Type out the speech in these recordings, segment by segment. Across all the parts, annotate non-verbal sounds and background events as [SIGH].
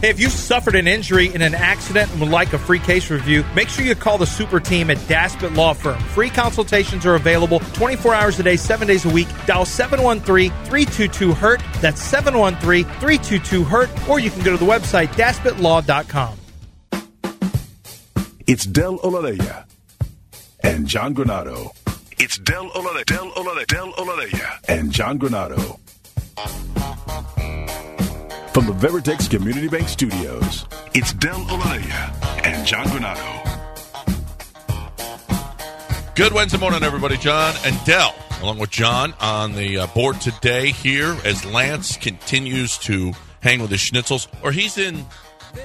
Hey, if you've suffered an injury in an accident and would like a free case review, make sure you call the super team at Daspit Law Firm. Free consultations are available 24 hours a day, 7 days a week. Dial 713-322-HURT. That's 713-322-HURT. Or you can go to the website, daspitlaw.com. It's Del Olaleye and John Granado. It's Del Olaleye, Del Olaleye, Del Olaleye and John Granado. From the Veritex Community Bank Studios, it's Del Olaleye and John Granado. Good Wednesday morning, everybody. John and Del, along with John, on the uh, board today here as Lance continues to hang with his schnitzels. Or he's in,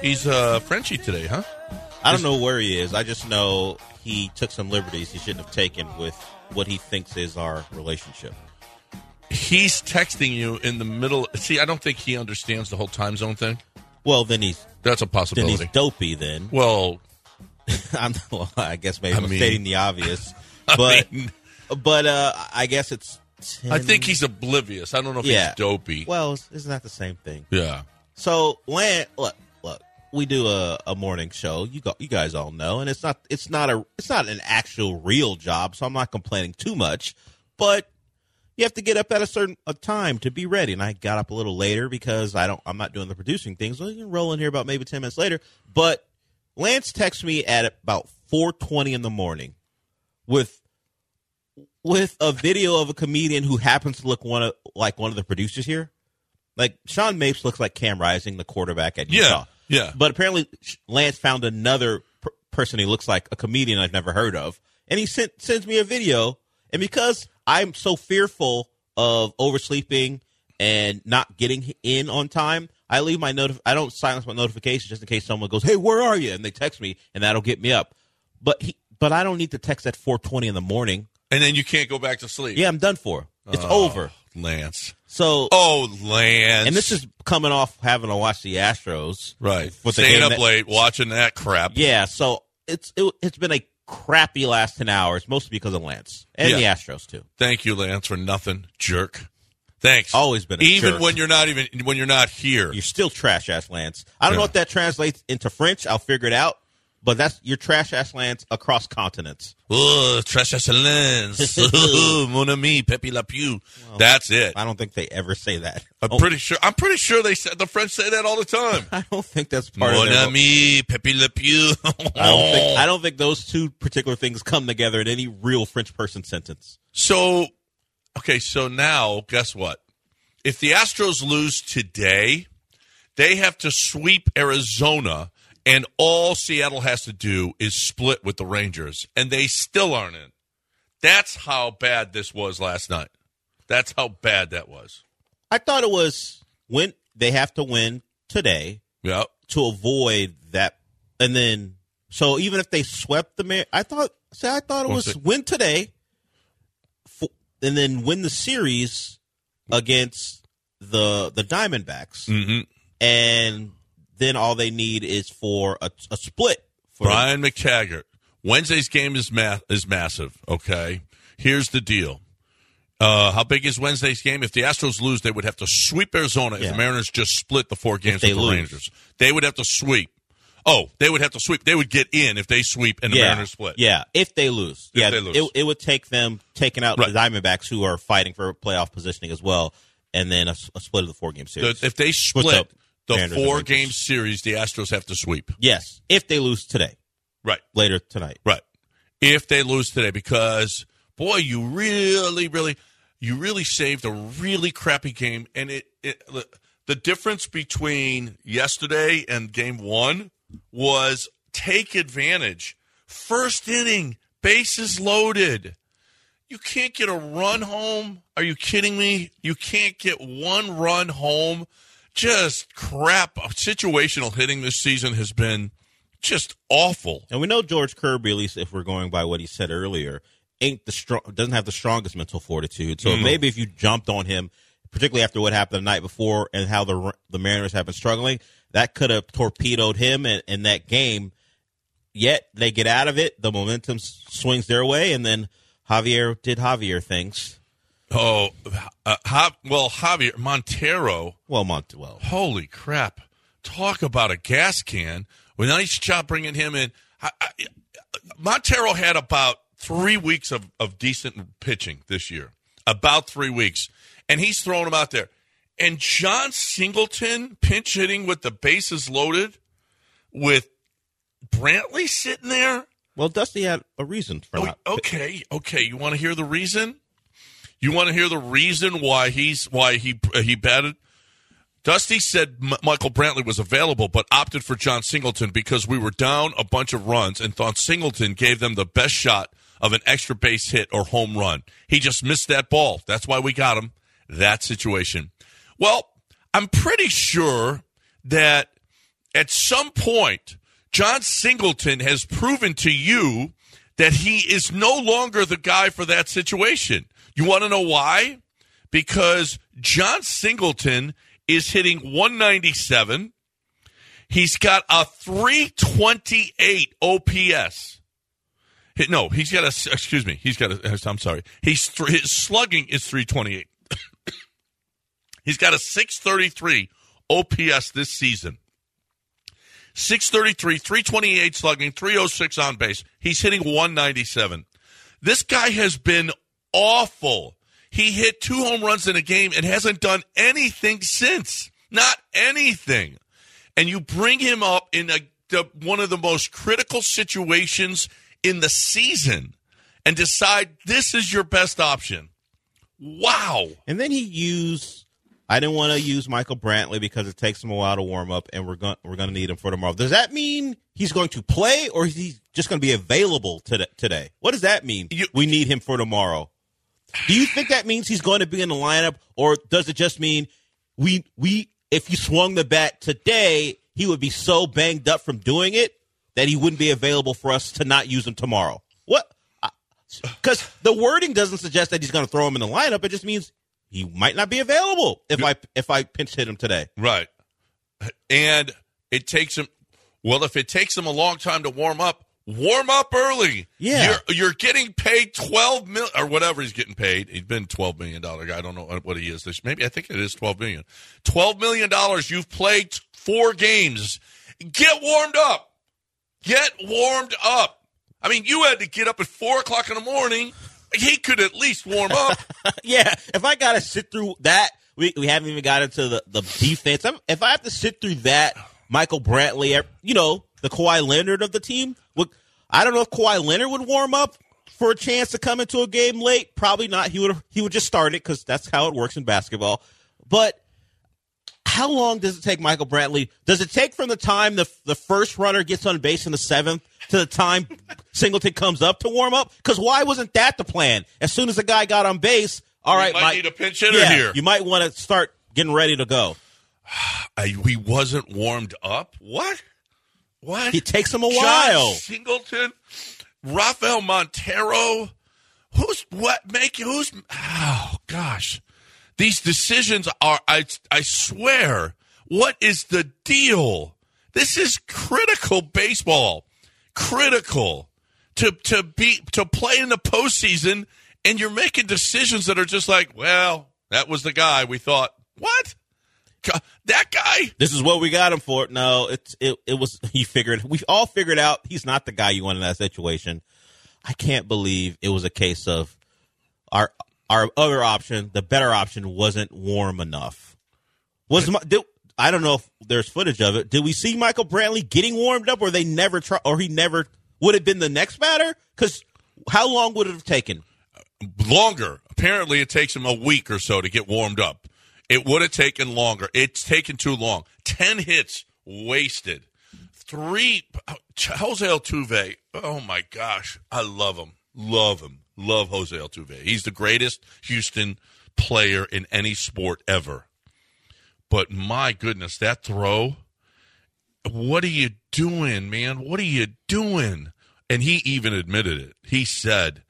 he's uh, Frenchy today, huh? I don't know where he is. I just know he took some liberties he shouldn't have taken with what he thinks is our relationship. He's texting you in the middle. See, I don't think he understands the whole time zone thing. Well, then he's That's a then possibility. he's dopey. Then well, [LAUGHS] I'm, well, I guess maybe I I'm mean- stating the obvious, [LAUGHS] I but mean- but uh, I guess it's. 10, I think he's oblivious. I don't know if yeah he's dopey. Well, isn't that the same thing? yeah. So, Lan, look, look, we do a, a morning show. You go, you guys all know, and it's not it's not a it's not an actual real job, so I'm not complaining too much. But you have to get up at a certain a time to be ready, and I got up a little later because I don't I'm not doing the producing things. So you can roll in here about maybe ten minutes later. But Lance texts me at about 4:20 in the morning with with a video of a comedian who happens to look one of like one of the producers here. Like Sean Mapes looks like Cam Rising, the quarterback at Utah. yeah. yeah. But apparently Lance found another per- person he looks like a comedian I've never heard of, and he sent sends me a video. And because I'm so fearful of oversleeping and not getting in on time, I leave my notif- I don't silence my notifications just in case someone goes, "Hey, where are you?" and they text me, and that'll get me up. But he, but I don't need to text at 4:20 in the morning. And then you can't go back to sleep. Yeah, I'm done for. It's Oh, over. Lance. So Oh, Lance. and this is coming off having to watch the Astros. right. Staying up that- late, watching that crap. Yeah, so it's it, it's been a crappy last ten hours, mostly because of Lance and Yeah. the Astros too. Thank you, Lance, for nothing, jerk. Thanks. Always been a even jerk. when you're not even when you're not here. You're still trash ass Lance. I don't know if that translates into French. I'll figure it out. But that's your trash ass Lance across continents. Oh, trash excellence. Oh, mon ami, Pepe Le Pew. That's it. I don't think they ever say that. I'm Oh, pretty sure. I'm pretty sure they said the French say that all the time. [LAUGHS] I don't think that's part mon of their. ami, Pepe Le Pew. [LAUGHS] I don't think I don't think those two particular things come together in any real French person sentence. So, okay, so now guess what? If the Astros lose today, they have to sweep Arizona, and all Seattle has to do is split with the Rangers, and they still aren't in. That's how bad this was last night. That's how bad that was. I thought it was when they have to win today Yeah. to avoid that, and then so even if they swept the Mar- I thought say I thought it was so- win today, f- and then win the series against the the Diamondbacks, hmm and then all they need is for a, a split. For Brian McTaggart. Wednesday's game is ma- is massive. Okay, here's the deal. Uh, how big is Wednesday's game? If the Astros lose, they would have to sweep Arizona. If the Mariners just split the four games with the lose. Rangers, they would have to sweep. Oh, they would have to sweep. They would get in if they sweep and the yeah, Mariners split. Yeah, if they lose, If yeah, they lose. It, it would take them taking out Right. the Diamondbacks, who are fighting for playoff positioning as well, and then a split of the four game The- series. if they split the four game series, the Astros have to sweep. yes, if they lose today, Right. later tonight. Right. If they lose today, because boy, you really, really, you really saved a really crappy game, and it, it the difference between yesterday and game one was take advantage. First inning, bases loaded. You can't get a run home. Are you kidding me? You can't get one run home. Just crap. Situational hitting this season has been just awful. And we know George Kirby, at least if we're going by what he said earlier, ain't the strong doesn't have the strongest mental fortitude. So mm-hmm. maybe if you jumped on him, particularly after what happened the night before and how the the Mariners have been struggling, that could have torpedoed him in, in that game. Yet they get out of it, the momentum swings their way, and then Javier did Javier things. Oh, uh, well, Javier Montero. Well, Mont well, Holy crap! Talk about a gas can. Well, nice job bringing him in. I, I, Montero had about three weeks of, of decent pitching this year. About three weeks, and he's throwing him out there. And Jon Singleton pinch hitting with the bases loaded, with Brantley sitting there. well, Dusty had a reason for Oh, not. okay, okay. You want to hear the reason? You want to hear the reason why he's why he he batted? Dusty said M- Michael Brantley was available, but opted for Jon Singleton because we were down a bunch of runs and thought Singleton gave them the best shot of an extra base hit or home run. He just missed that ball. That's why we got him. That situation. Well, I'm pretty sure that at some point, Jon Singleton has proven to you that he is no longer the guy for that situation. You want to know why? Because Jon Singleton is hitting 197. He's got a 328 OPS. No, he's got a, excuse me, he's got a, uh, I'm sorry. He's, his slugging is 328. [COUGHS] he's got a 633 OPS this season. 633, 328 slugging, 306 on base. He's hitting 197. This guy has been awful. He hit two home runs in a game and hasn't done anything since. Not anything. And you bring him up in a, the, one of the most critical situations in the season and decide this is your best option. Wow. And then he used. I didn't want to use Michael Brantley because it takes him a while to warm up, and we're going we're going to need him for tomorrow. Does that mean he's going to play, or is he just going to be available today? Today, what does that mean? You- we need him for tomorrow. Do you think that means he's going to be in the lineup, or does it just mean we we if you swung the bat today, he would be so banged up from doing it that he wouldn't be available for us to not use him tomorrow? What? Because the wording doesn't suggest that he's going to throw him in the lineup. It just means he might not be available if I if I pinch hit him today. Right. And it takes him well, if it takes him a long time to warm up, warm up early. Yeah. You're you're getting paid twelve mil or whatever he's getting paid. He's been twelve million dollar guy. I don't know what he is. This maybe I think it is twelve million. Twelve million dollars. You've played four games. Get warmed up. Get warmed up. I mean, you had to get up at four o'clock in the morning. He could at least warm up. [LAUGHS] yeah, if I got to sit through that, we, we haven't even got into the, the defense. I'm, if I have to sit through that, Michael Brantley, you know, the Kawhi Leonard of the team, would, I don't know if Kawhi Leonard would warm up for a chance to come into a game late. Probably not. He would he would just start it because that's how it works in basketball. But how long does it take Michael Brantley? Does it take from the time the the first runner gets on base in the seventh to the time [LAUGHS] Singleton comes up to warm up? Because why wasn't that the plan? As soon as the guy got on base, all right, might Mike- need a pinch hitter yeah, here. You might want to start getting ready to go. [SIGHS] I, he wasn't warmed up. What? What? It takes him a John while. Singleton, Rafael Montero. Who's what? Make who's? Oh gosh, these decisions are. I I swear. What is the deal? This is critical baseball. Critical to to be to play in the postseason, and you're making decisions that are just like, well, that was the guy we thought. What? That guy? This is what we got him for. No, it's it. It was [LAUGHS] he figured. We all figured out he's not the guy you want in that situation. I can't believe it was a case of our our other option, the better option, wasn't warm enough. Was my, did, I don't know if there's footage of it. Did we see Michael Brantley getting warmed up, or they never try, or he never would have been the next batter? Because how long would it have taken? longer. Apparently, it takes him a week or so to get warmed up. It would have taken longer. It's taken too long. Ten hits wasted. Three. Uh, Jose Altuve. Oh my gosh, I love him. Love him. Love Jose Altuve. He's the greatest Houston player in any sport ever. but my goodness, that throw. What are you doing, man? What are you doing? And he even admitted it. He said,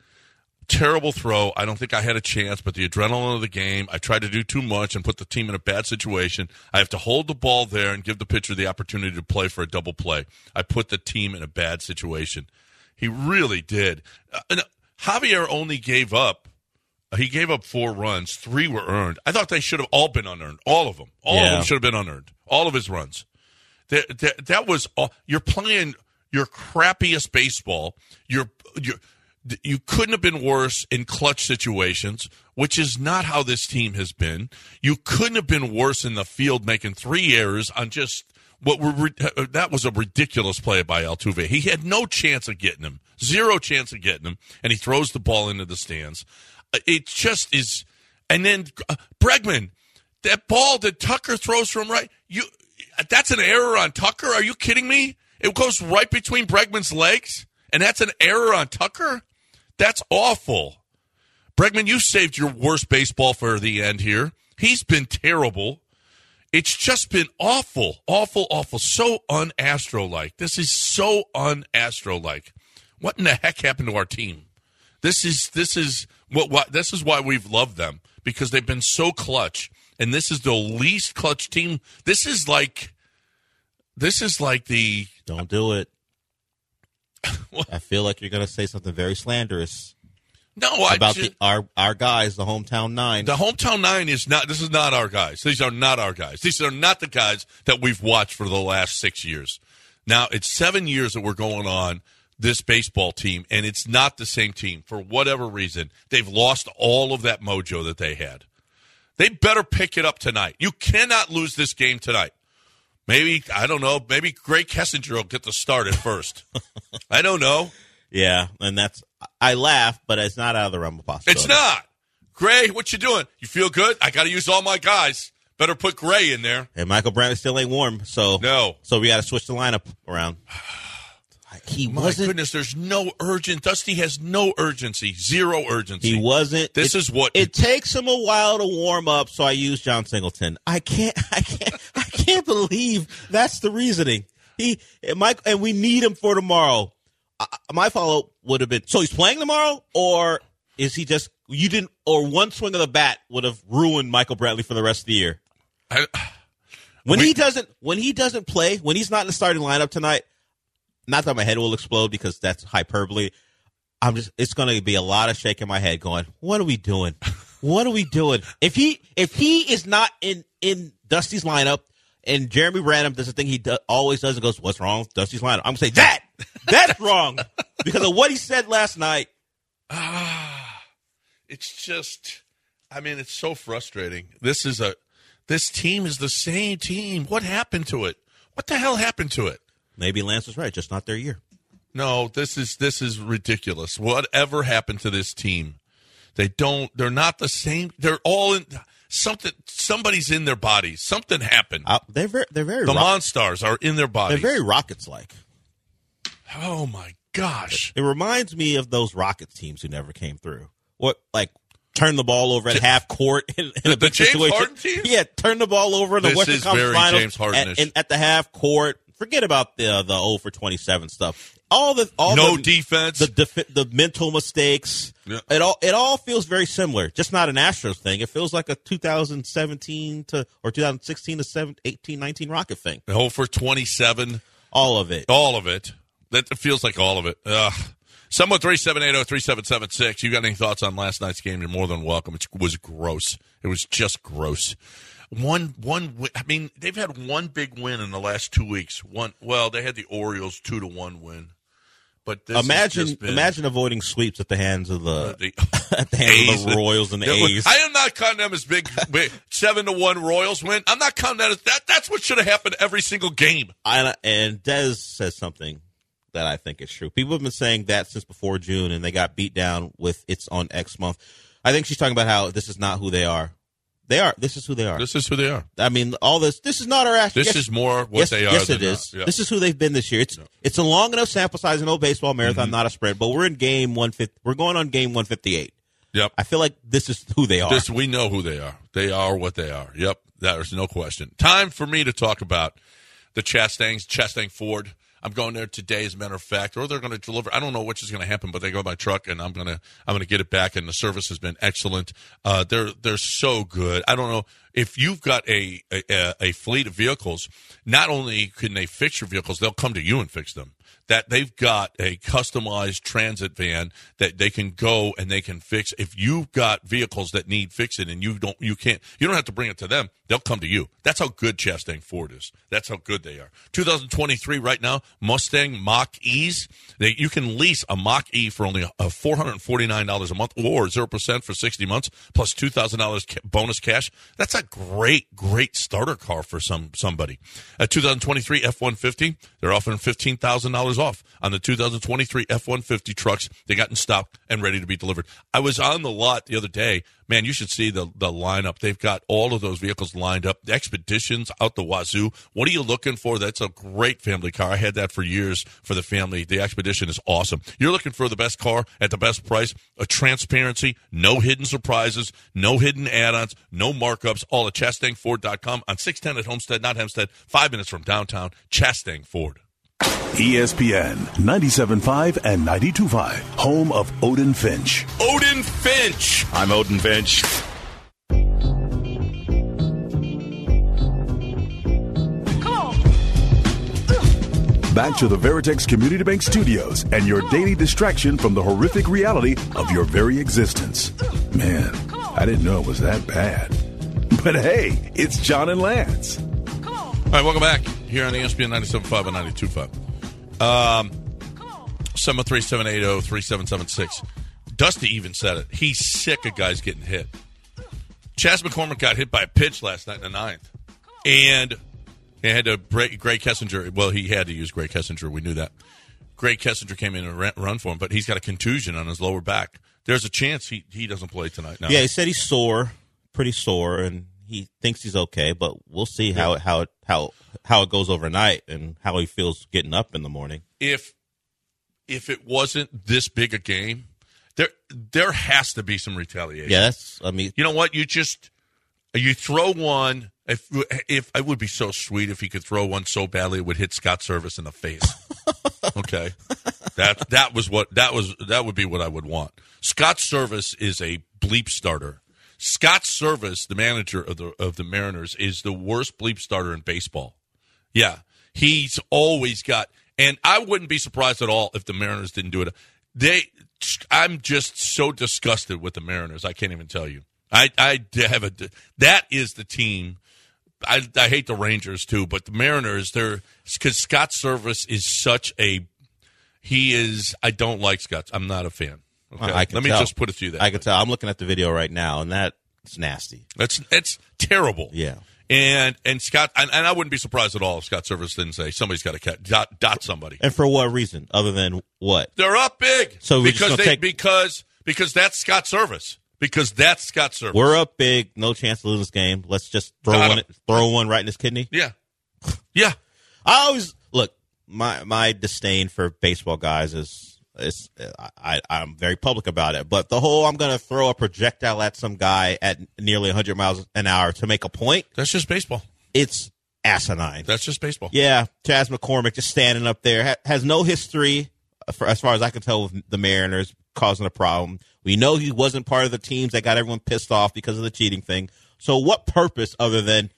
terrible throw. I don't think I had a chance, but the adrenaline of the game, I tried to do too much and put the team in a bad situation. I have to hold the ball there and give the pitcher the opportunity to play for a double play. I put the team in a bad situation. He really did. Uh, and Javier only gave up. He gave up four runs. Three were earned. I thought they should have all been unearned. All of them. All of them should have been unearned. All of his runs. That, that, that was all. You're playing your crappiest baseball. You're you're you couldn't have been worse in clutch situations, which is not how this team has been. You couldn't have been worse in the field making three errors on just what were uh, that was a ridiculous play by Altuve. He had no chance of getting him, zero chance of getting him, and he throws the ball into the stands. Uh, It just is. And then uh, Bregman, that ball that Tucker throws from right, you that's an error on Tucker. Are you kidding me? It goes right between Bregman's legs, and that's an error on Tucker. That's awful. Bregman, you saved your worst baseball for the end here. He's been terrible. It's just been awful, awful, awful. So un-Astro like. This is so un-Astro like. What in the heck happened to our team? This is this is what, what this is why we've loved them because they've been so clutch, and this is the least clutch team. This is like, this is like the Don't do it. [LAUGHS] I feel like you're going to say something very slanderous no I about ju- the, our our guys, the hometown nine. The hometown nine is not. This is not our guys. These are not our guys. These are not the guys that we've watched for the last six years. Now it's seven years that we're going on this baseball team, and it's not the same team for whatever reason. They've lost all of that mojo that they had. They better pick it up tonight. You cannot lose this game tonight. Maybe I don't know. Maybe Greg Kessinger will get the start at first. I don't know. yeah, and that's I laugh, but it's not out of the realm of possibility. It's not. Grae, what you doing? You feel good? I got to use all my guys. Better put Grae in there. And Michael Brantley still ain't warm, so No. So we got to switch the lineup around. He [SIGHS] My wasn't. goodness, there's no urgent. Dusty has no urgency, zero urgency. He wasn't. This it- is what it takes him a while to warm up. So I use Jon Singleton. I can't. [LAUGHS] I can't. I can't believe that's the reasoning. He, and Mike, and we need him for tomorrow. I, my follow up would have been: so he's playing tomorrow, or is he just you didn't? Or one swing of the bat would have ruined Michael Bradley for the rest of the year. I, When We- he doesn't, when he doesn't play, when he's not in the starting lineup tonight, not that my head will explode because that's hyperbole. I'm just, it's going to be a lot of shaking my head, going, "What are we doing? What are we doing?" If he, if he is not in in Dusty's lineup, and Jeremy Branham does the thing he do, always does and goes, "What's wrong with Dusty's lineup?" I'm going to say that that's [LAUGHS] wrong because of what he said last night. Ah, it's just, I mean, it's so frustrating. This is a, this team is the same team. What happened to it? What the hell happened to it? Maybe Lance was right, just not their year. No, this is this is ridiculous. Whatever happened to this team? They don't. They're not the same. They're all in something. Somebody's in their bodies. Something happened. Uh, they're very, they're very, the rock- Monstars are in their bodies. they're very Rockets like. oh my gosh! It reminds me of those Rockets teams who never came through. What like turn the ball over at half court in, in The- a big James situation. Harden teams? Yeah, turn the ball over in the This Western Conference Finals at, and at the half court. Forget about the the 0 for 27 stuff. All the all No the, defense. the defi- the mental mistakes. Yeah. It all it all feels very similar. Just not an Astros thing. It feels like a 2017 to or 2016 to 7, 18, 19 Rocket thing. Oh, for 27. All of it. All of it. That feels like all of it. Ugh. Someone 3780-3776. You got any thoughts on last night's game? You're more than welcome. It was gross. It was just gross. One, one. I mean, they've had one big win in the last two weeks. One. Well, they had the Orioles two to one win. But this Imagine been- imagine avoiding sweeps at the hands of the the [LAUGHS] at the hands A's. of the Royals and the A's. I am not counting them as big, [LAUGHS] big seven to one Royals win. I'm not counting that as that. That's what should have happened every single game. I, and Dez says something that I think is true. People have been saying that since before June, and they got beat down with it's on X month. I think she's talking about how this is not who they are. They are. This is who they are. This is who they are. I mean, all this. This is not our. Ash- This yes, is more what yes, they are. Yes, it is. Yeah. This is who they've been this year. It's it's a long enough sample size. I old baseball marathon, Mm-hmm. not a sprint, but we're in game one fifty. We're going on game one fifty eight. Yep. I feel like this is who they are. This we know who they are. They are what they are. Yep. There's no question. Time for me to talk about the Chastangs, Chastang Ford. I'm going there today, as a matter of fact, or they're going to deliver. I don't know which is going to happen, but they go by truck, and I'm gonna I'm gonna get it back. And the service has been excellent. Uh, they're they're so good. I don't know if you've got a, a a fleet of vehicles. Not only can they fix your vehicles, they'll come to you and fix them that they've got a customized transit van that they can go and they can fix. If you've got vehicles that need fixing and you don't, you can't, you don't have to bring it to them. They'll come to you. That's how good Chastang Ford is. That's how good they are. 2023 right now, Mustang Mach E's. You can lease a Mach E for only uh, $449 a month or 0% for 60 months plus $2,000 bonus cash. That's a great, great starter car for some somebody. A 2023 F-150, they're offering $15,000 off on the 2023 F-150 trucks they got in stock and ready to be delivered. I was on the lot the other day man, you should see the the lineup. They've got all of those vehicles lined up. The Expeditions out the wazoo. What are you looking for? That's a great family car. I had that for years for the family. The Expedition is awesome. You're looking for the best car at the best price. A transparency, no hidden surprises, no hidden add-ons, no markups. All at ChastangFord.com on 610 at Homestead, not Hempstead. Five minutes from downtown. Chastang Ford. ESPN 97.5 and 92.5, home of Odin Finch. Odin Finch. I'm Odin Finch. Back to the Veritex Community Bank Studios and your daily distraction from the horrific reality of your very existence. Man, I didn't know it was that bad. But hey, it's John and Lance. All right, welcome back here on ESPN 97.5 and 92.5. Um, 73780-3776. Dusty even said it. He's sick of guys getting hit. Chas McCormick got hit by a pitch last night in the ninth. And he had to break Grae Kessinger. Well, he had to use Grae Kessinger. We knew that. Grae Kessinger came in and run for him, but he's got a contusion on his lower back. There's a chance he, he doesn't play tonight. Now. Yeah, he said he's sore, pretty sore, and he thinks he's okay. But we'll see how it how it how how it goes overnight and how he feels getting up in the morning. If if it wasn't this big a game, there there has to be some retaliation. Yes. I mean, You know what? You just you throw one. If if it would be so sweet if he could throw one so badly it would hit Scott Servais in the face. [LAUGHS] okay, that that was what that was. That would be what I would want. Scott Servais is a bleep starter. Scott Servais, the manager of the of the Mariners, is the worst bleep starter in baseball. Yeah, he's always got, and I wouldn't be surprised at all if the Mariners didn't do it. They, I'm just so disgusted with the Mariners. I can't even tell you. I, I have a that is the team. I, I hate the Rangers too, but the Mariners, they're because Scott Servais is such a he is. I don't like Scott. I'm not a fan. Okay, I can let me tell. just put it to you that I way. can tell. I'm looking at the video right now, and that's nasty. That's it's terrible. Yeah. And and Scott and, and I wouldn't be surprised at all if Scott Servais didn't say somebody's got to cat, dot dot somebody. And for what reason, other than what? They're up big. So because they take- because because that's Scott Servais. Because that's Scott Servais. We're up big, no chance to lose this game. Let's just throw Got one, him. throw one right in his kidney. yeah, yeah. I always look my my disdain for baseball guys is is I I'm very public about it. But the whole I'm going to throw a projectile at some guy at nearly 100 miles an hour to make a point, That's just baseball. it's asinine. That's just baseball. Yeah, Chas McCormick just standing up there ha- has no history, uh, for, as far as I can tell, with the Mariners causing a problem. We know he wasn't part of the teams that got everyone pissed off because of the cheating thing. So, what purpose other than,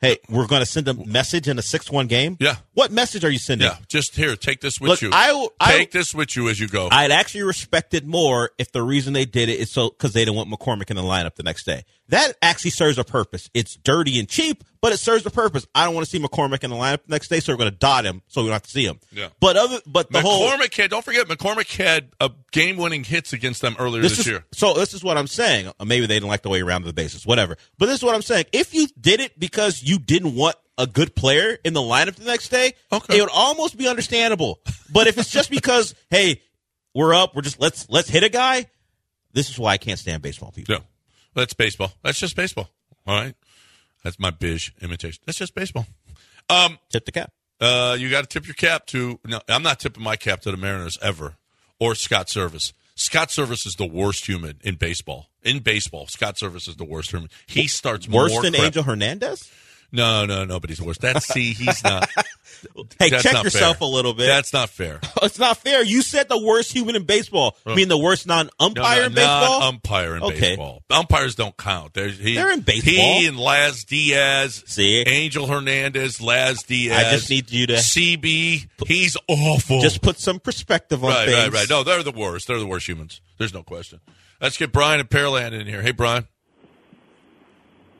hey, we're going to send a message in a six-one game? Yeah. What message are you sending? Yeah, just here, take this with Look, you. I- I- take this with you as you go. I'd actually respect it more if the reason they did it is so because they didn't want McCormick in the lineup the next day. That actually serves a purpose. It's dirty and cheap, but it serves the purpose. I don't want to see McCormick in the lineup next day, so we're going to dot him so we don't have to see him. Yeah. But other, but the whole McCormick had. Don't forget, McCormick had a game-winning hits against them earlier this this, is, year. So this is what I'm saying. Uh, Maybe they didn't like the way around the bases, whatever. But this is what I'm saying. If you did it because you didn't want a good player in the lineup the next day, Okay. it would almost be understandable. But if it's just because, [LAUGHS] hey, we're up, we're just let's let's hit a guy. This is why I can't stand baseball people. Yeah, that's baseball. That's just baseball. All right, that's my bish imitation. That's just baseball. Um, Tip the cap. uh, you got to tip your cap to. No, I'm not tipping my cap to the Mariners ever or Scott Servais. Scott Servais is the worst human in baseball. In baseball, Scott Servais is the worst human. He starts Worse more than crap- Angel Hernandez? No, no, nobody's worse. That's see, he's not. [LAUGHS] Hey, That's check not yourself fair. a little bit. That's not fair. [LAUGHS] it's not fair. You said the worst human in baseball. I mean, the worst non-umpire No, in baseball. Not umpire in Okay. baseball. Umpires don't count. There's, he, They're in baseball. He and Laz Diaz. See? Angel Hernandez, Laz Diaz. I just need you to CB. He's awful. just put some perspective on right, things. right, right. No, they're the worst. They're the worst humans. There's no question. Let's get Brian and Pearland in here. Hey, Brian.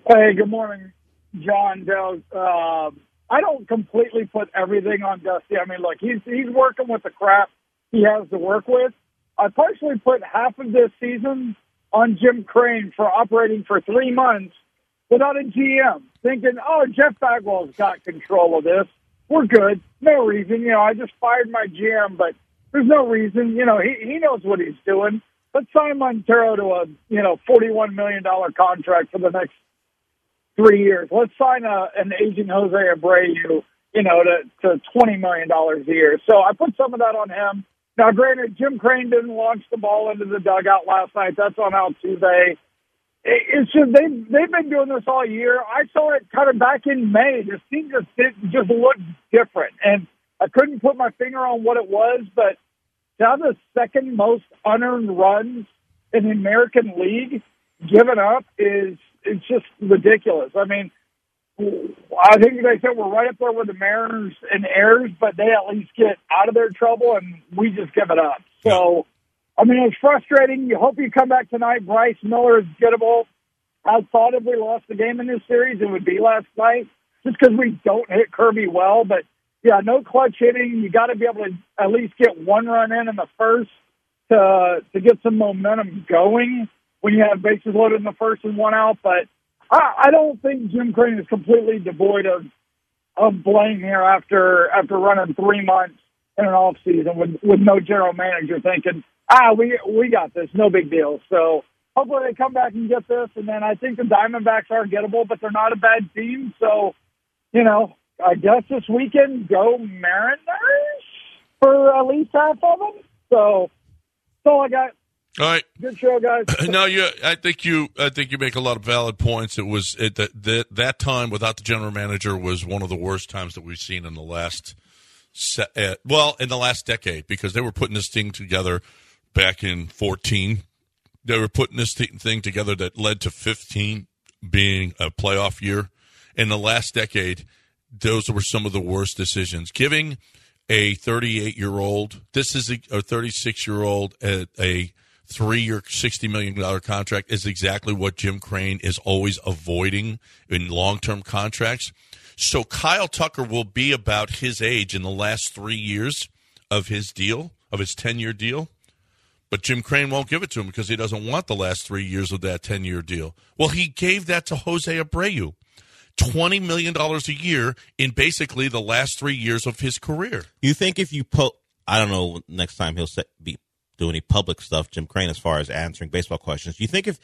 Hey, good morning, John. Dale. Uh, I don't completely put everything on Dusty. I mean, look, he's he's working with the crap he has to work with. I partially put half of this season on Jim Crane for operating for three months without a GM, thinking, "Oh, Jeff Bagwell's got control of this. We're good. No reason. You know, I just fired my GM, but there's no reason. You know, he he knows what he's doing. Let's sign Montero to a you know forty-one million dollar contract for the next three years. Let's sign a, an aging Jose Abreu, you know, to, to twenty million dollars a year. So I put some of that on him. Now, granted, Jim Crane didn't launch the ball into the dugout last night. That's on Altuve. It, it's just they they've been doing this all year. I saw it kind of back in May. This team just did, just looked different, and I couldn't put my finger on what it was, but have the second most unearned runs in the American League given up is it's just ridiculous. I mean, I think they said we're right up there with the Mariners and Airs, but they at least get out of their trouble, and we just give it up. So, I mean, it's frustrating. You hope you come back tonight. Bryce Miller is gettable. I thought if we lost the game in this series, it would be last night, just because we don't hit Kirby well. But yeah, no clutch hitting. You got to be able to at least get one run in in the first to to get some momentum going when you have bases loaded in the first and one out. But I, I don't think Jim Crane is completely devoid of of blame here after after running three months in an off season with with no general manager thinking, ah, we we got this, no big deal. So hopefully they come back and get this, and then I think the Diamondbacks are gettable, but they're not a bad team. So you know, I guess this weekend go Mariners for at least half of them. So that's all I got. All right. Good show, guys. [LAUGHS] no, you. I think you. I think you make a lot of valid points. It was it, that that that time without the general manager was one of the worst times that we've seen in the last. Uh, well, in the last decade, because they were putting this thing together back in fourteen. They were putting this th- thing together that led to fifteen being a playoff year. In the last decade, those were some of the worst decisions. Giving a 38 year old, this is a, a 36 year old, a, a three year, $60 million contract is exactly what Jim Crane is always avoiding in long term contracts. So Kyle Tucker will be about his age in the last three years of his deal, of his 10 year deal. But Jim Crane won't give it to him because he doesn't want the last three years of that 10 year deal. Well, he gave that to Jose Abreu. $20 million a year in basically the last three years of his career. You think if you po I don't know next time he'll be do any public stuff, Jim Crane, as far as answering baseball questions. Do You think if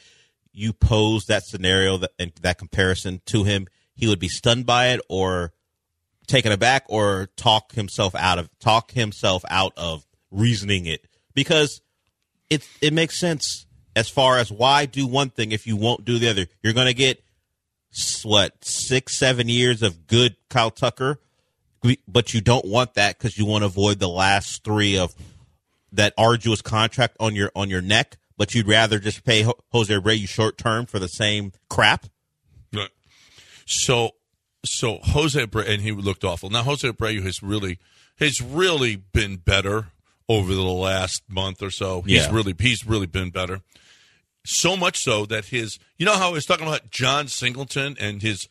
you pose that scenario that and that comparison to him, he would be stunned by it, or taken aback, or talk himself out of talk himself out of reasoning it because it it makes sense as far as why do one thing if you won't do the other. You're going to get what six seven years of good Kyle Tucker but you don't want that because you want to avoid the last three of that arduous contract on your on your neck. But you'd rather just pay Ho- Jose Abreu short term for the same crap. Right. So, so Jose Abreu, and he looked awful. Now Jose Abreu has really has really been better over the last month or so. He's Yeah. really he's really been better. So much so that his, you know how I was talking about Jon Singleton and his,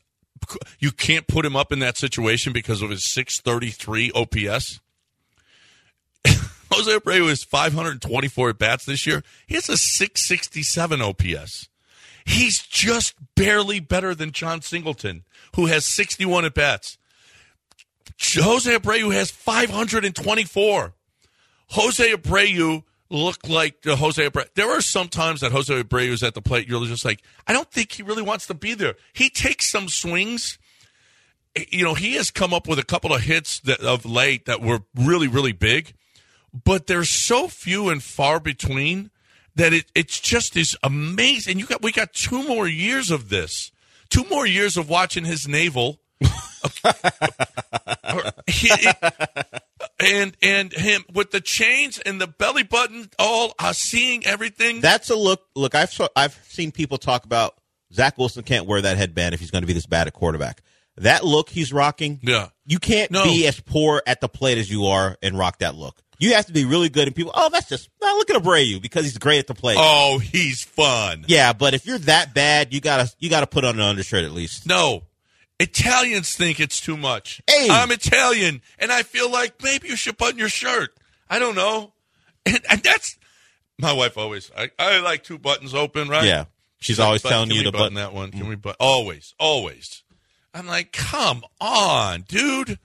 you can't put him up in that situation because of his 633 OPS. [LAUGHS] Jose Abreu is 524 at bats this year. He has a 667 OPS. He's just barely better than Jon Singleton, who has 61 at bats. Jose Abreu has 524. Jose Abreu looked like the Jose Abreu. There are some times that Jose Abreu is at the plate. You're just like, I don't think he really wants to be there. He takes some swings. Eh, you know, he has come up with a couple of hits that of late that were really, really big. But they're so few and far between that it it's just is amazing. And You got we got two more years of this, two more years of watching his navel. [LAUGHS] And and him with the chains and the belly button, all uh, seeing everything. That's a look. Look, I've saw, I've seen people talk about Zach Wilson can't wear that headband if he's going to be this bad at quarterback. That look he's rocking, yeah, you can't No. be as poor at the plate as you are and rock that look. You have to be really good, and people, oh, that's just no, look at Abreu because he's great at the plate. oh, he's fun. Yeah, but if you're that bad, you gotta you gotta put on an undershirt at least. No. Italians think it's too much. Hey. I'm Italian, and I feel like maybe you should button your shirt. I don't know. [LAUGHS] And, and that's my wife always. I, I like two buttons open, right? Yeah, she's always "Bud, telling you to button button. that one. Can mm. we button? Always, always. I'm like, come on, dude.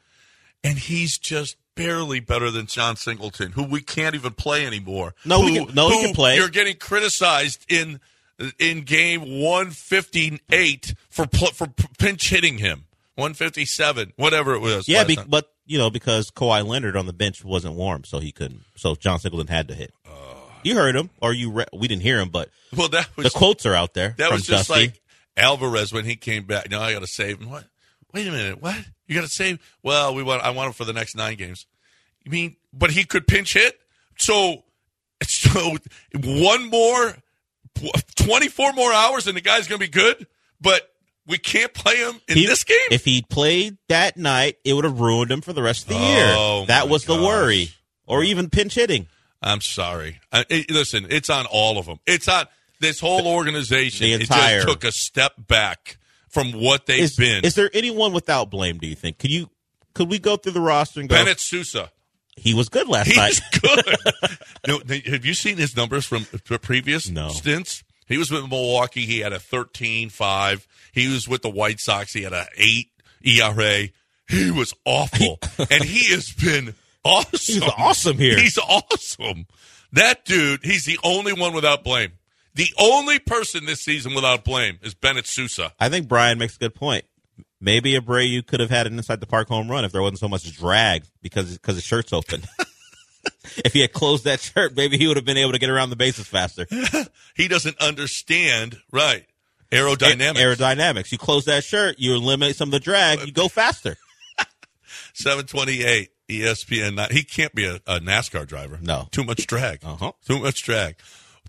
And he's just barely better than Jon Singleton, who we can't even play anymore. No, he Who- can- no, who can play. You're getting criticized in in game 158 for for pinch hitting him. 157, whatever it was. Yeah, be, but you know because Kawhi Leonard on the bench wasn't warm, so he couldn't. So Jon Singleton had to hit. you heard him, or you? Re- we didn't hear him, but well, that was the quotes are out there That was just Dusty. like Alvarez when he came back. No, I got to save him. What? Wait a minute. What? You got to save? Well, we want. I want him for the next nine games. You mean? But he could pinch hit. So, so one more, twenty four more hours, and the guy's going to be good. But we can't play him in He- this game. If he played that night, it would have ruined him for the rest of the year. Oh, That my was the worry, or even pinch hitting. I'm sorry. I, it- listen, it's on all of them. It's on this whole organization. The it entire- just took a step back from what they've Is, been. is there anyone without blame? Do you think? Could you? Could we go through the roster and go? Bennett Sousa. He was good last night. He's good. [LAUGHS] no, have you seen his numbers from previous No. stints? He was with Milwaukee. He had a 13-5. He was with the White Sox. He had a 8 ERA. He was awful. [LAUGHS] and he has been awesome. He's awesome here. He's awesome. That dude, he's the only one without blame. The only person this season without blame is Bennett Sousa. I think Brian makes a good point. Maybe Abreu could have had an inside the park home run if there wasn't so much drag because because his shirt's open. [LAUGHS] if he had closed that shirt, maybe he would have been able to get around the bases faster. [LAUGHS] He doesn't understand, right, aerodynamics. Aerodynamics. You close that shirt, you eliminate some of the drag, you go faster. [LAUGHS] 728 ESPN. He can't be a, a NASCAR driver. No. Too much drag. Uh-huh. Too much drag.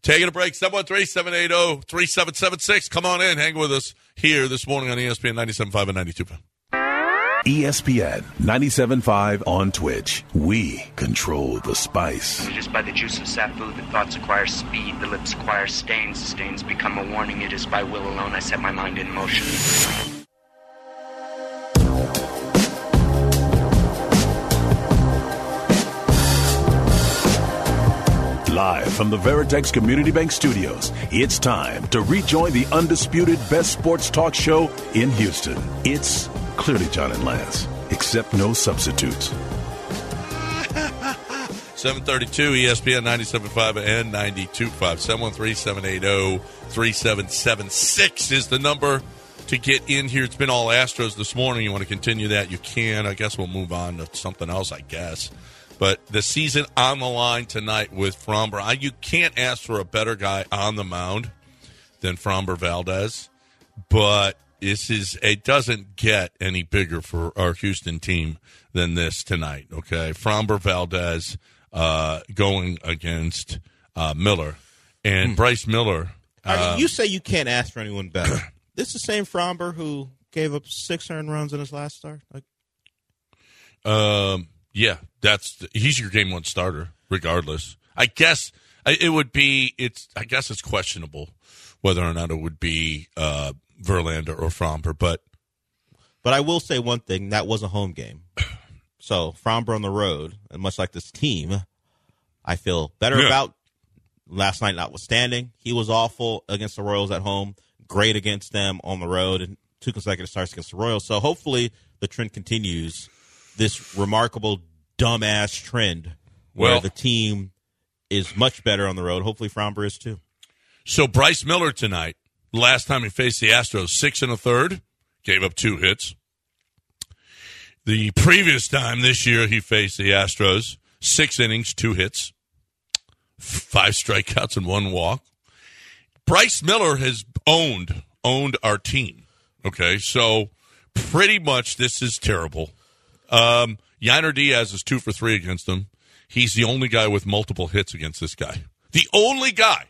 Taking a break. 713 780 3776. Come on in. Hang with us here this morning on ESPN 97.5 and 92. ESPN 97.5 on Twitch. We control the spice. Just by the juice of sapho, the thoughts acquire speed, the lips acquire stains, stains become a warning. It is by will alone I set my mind in motion. Live from the Veritex Community Bank Studios, it's time to rejoin the undisputed best sports talk show in Houston. It's clearly John and Lance, except no substitutes. [LAUGHS] 732 ESPN 97.5 and 92.5. 713 780 3776 is the number to get in here. It's been all Astros this morning. You want to continue that? You can. I guess we'll move on to something else, I guess. But the season on the line tonight with Framber. I, you can't ask for a better guy on the mound than Framber Valdez. But this is it doesn't get any bigger for our Houston team than this tonight. Okay, Framber Valdez uh, going against uh, Miller and Bryce Miller. Um, you say you can't ask for anyone better. [CLEARS THROAT] this is the same Framber who gave up six earned runs in his last start. Like, Um, yeah, that's he's your game one starter, regardless. I guess it would be. It's. I guess it's questionable whether or not it would be uh, Verlander or Framber, but But I will say one thing: that was a home game. [SIGHS] So Framber on the road, and much like this team, I feel better Yeah. about last night. Notwithstanding, he was awful against the Royals at home, great against them on the road, and two consecutive starts against the Royals. So hopefully the trend continues. This remarkable dumbass trend where Well- the team is much better on the road. Hopefully Framber is too. So Bryce Miller tonight, last time he faced the Astros, six and a third, gave up two hits. The previous time this year he faced the Astros, six innings, two hits, five strikeouts, and one walk. Bryce Miller has owned owned our team. Okay, so pretty much this is terrible. Um, Yainer Diaz is two for three against him. He's the only guy with multiple hits against this guy. The only guy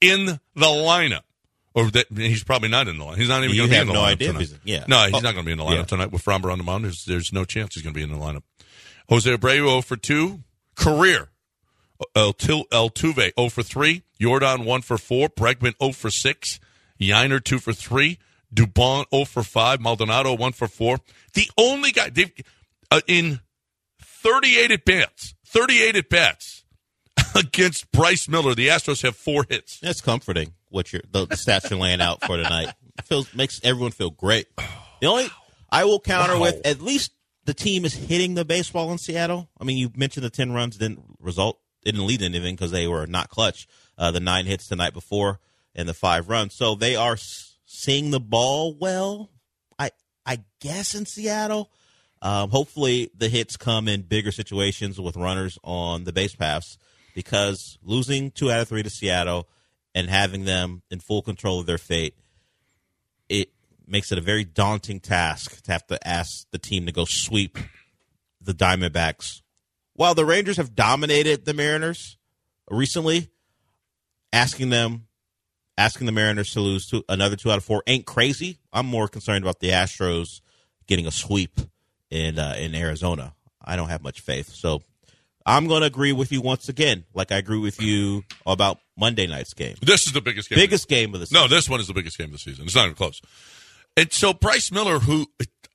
in the lineup. Or that he's probably not in the line. He's not even going to be in the no lineup idea tonight. he's- yeah. No, he's Oh, not going to be in the lineup yeah. tonight with Framber on the mound. There's, there's no chance he's going to be in the lineup. Jose Abreu 0 for 2. Career. El, Altuve 0 for 3. Jordan 1 for 4. Bregman 0 for 6. Yiner 2 for 3. Dubon 0 for 5. Maldonado 1 for 4. The only guy they've uh, in 38 at bats, 38 at bats [LAUGHS] against Bryce Miller, the Astros have four hits. That's comforting. What you're the, the stats you're laying out for tonight It feels makes everyone feel great. [SIGHS] The only I will counter Wow. with at least the team is hitting the baseball in Seattle. I mean, you mentioned the ten runs didn't result didn't lead to anything because they were not clutch. Uh, the nine hits the night before and the five runs, so they are s- seeing the ball well. I I guess in Seattle. Um, hopefully, the hits come in bigger situations with runners on the base paths because losing two out of three to Seattle and having them in full control of their fate, it makes it a very daunting task to have to ask the team to go sweep the Diamondbacks. While the Rangers have dominated the Mariners recently, asking them, asking the Mariners to lose to another two out of four ain't crazy. I'm more concerned about the Astros getting a sweep in uh, in Arizona. I don't have much faith, so I'm going to agree with you once again, like I agree with you about Monday night's game. This is the biggest game. Biggest game of the season. No, this one is the biggest game of the season. It's not even close. And so Bryce Miller, who